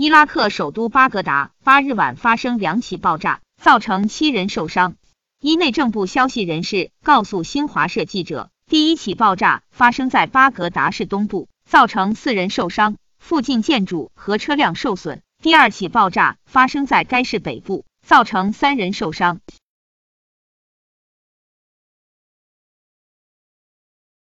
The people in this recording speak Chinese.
伊拉克首都巴格达八日晚发生两起爆炸造成七人受伤。伊内政部消息人士告诉新华社记者第一起爆炸发生在巴格达市东部造成四人受伤附近建筑和车辆受损。第二起爆炸发生在该市北部造成三人受伤。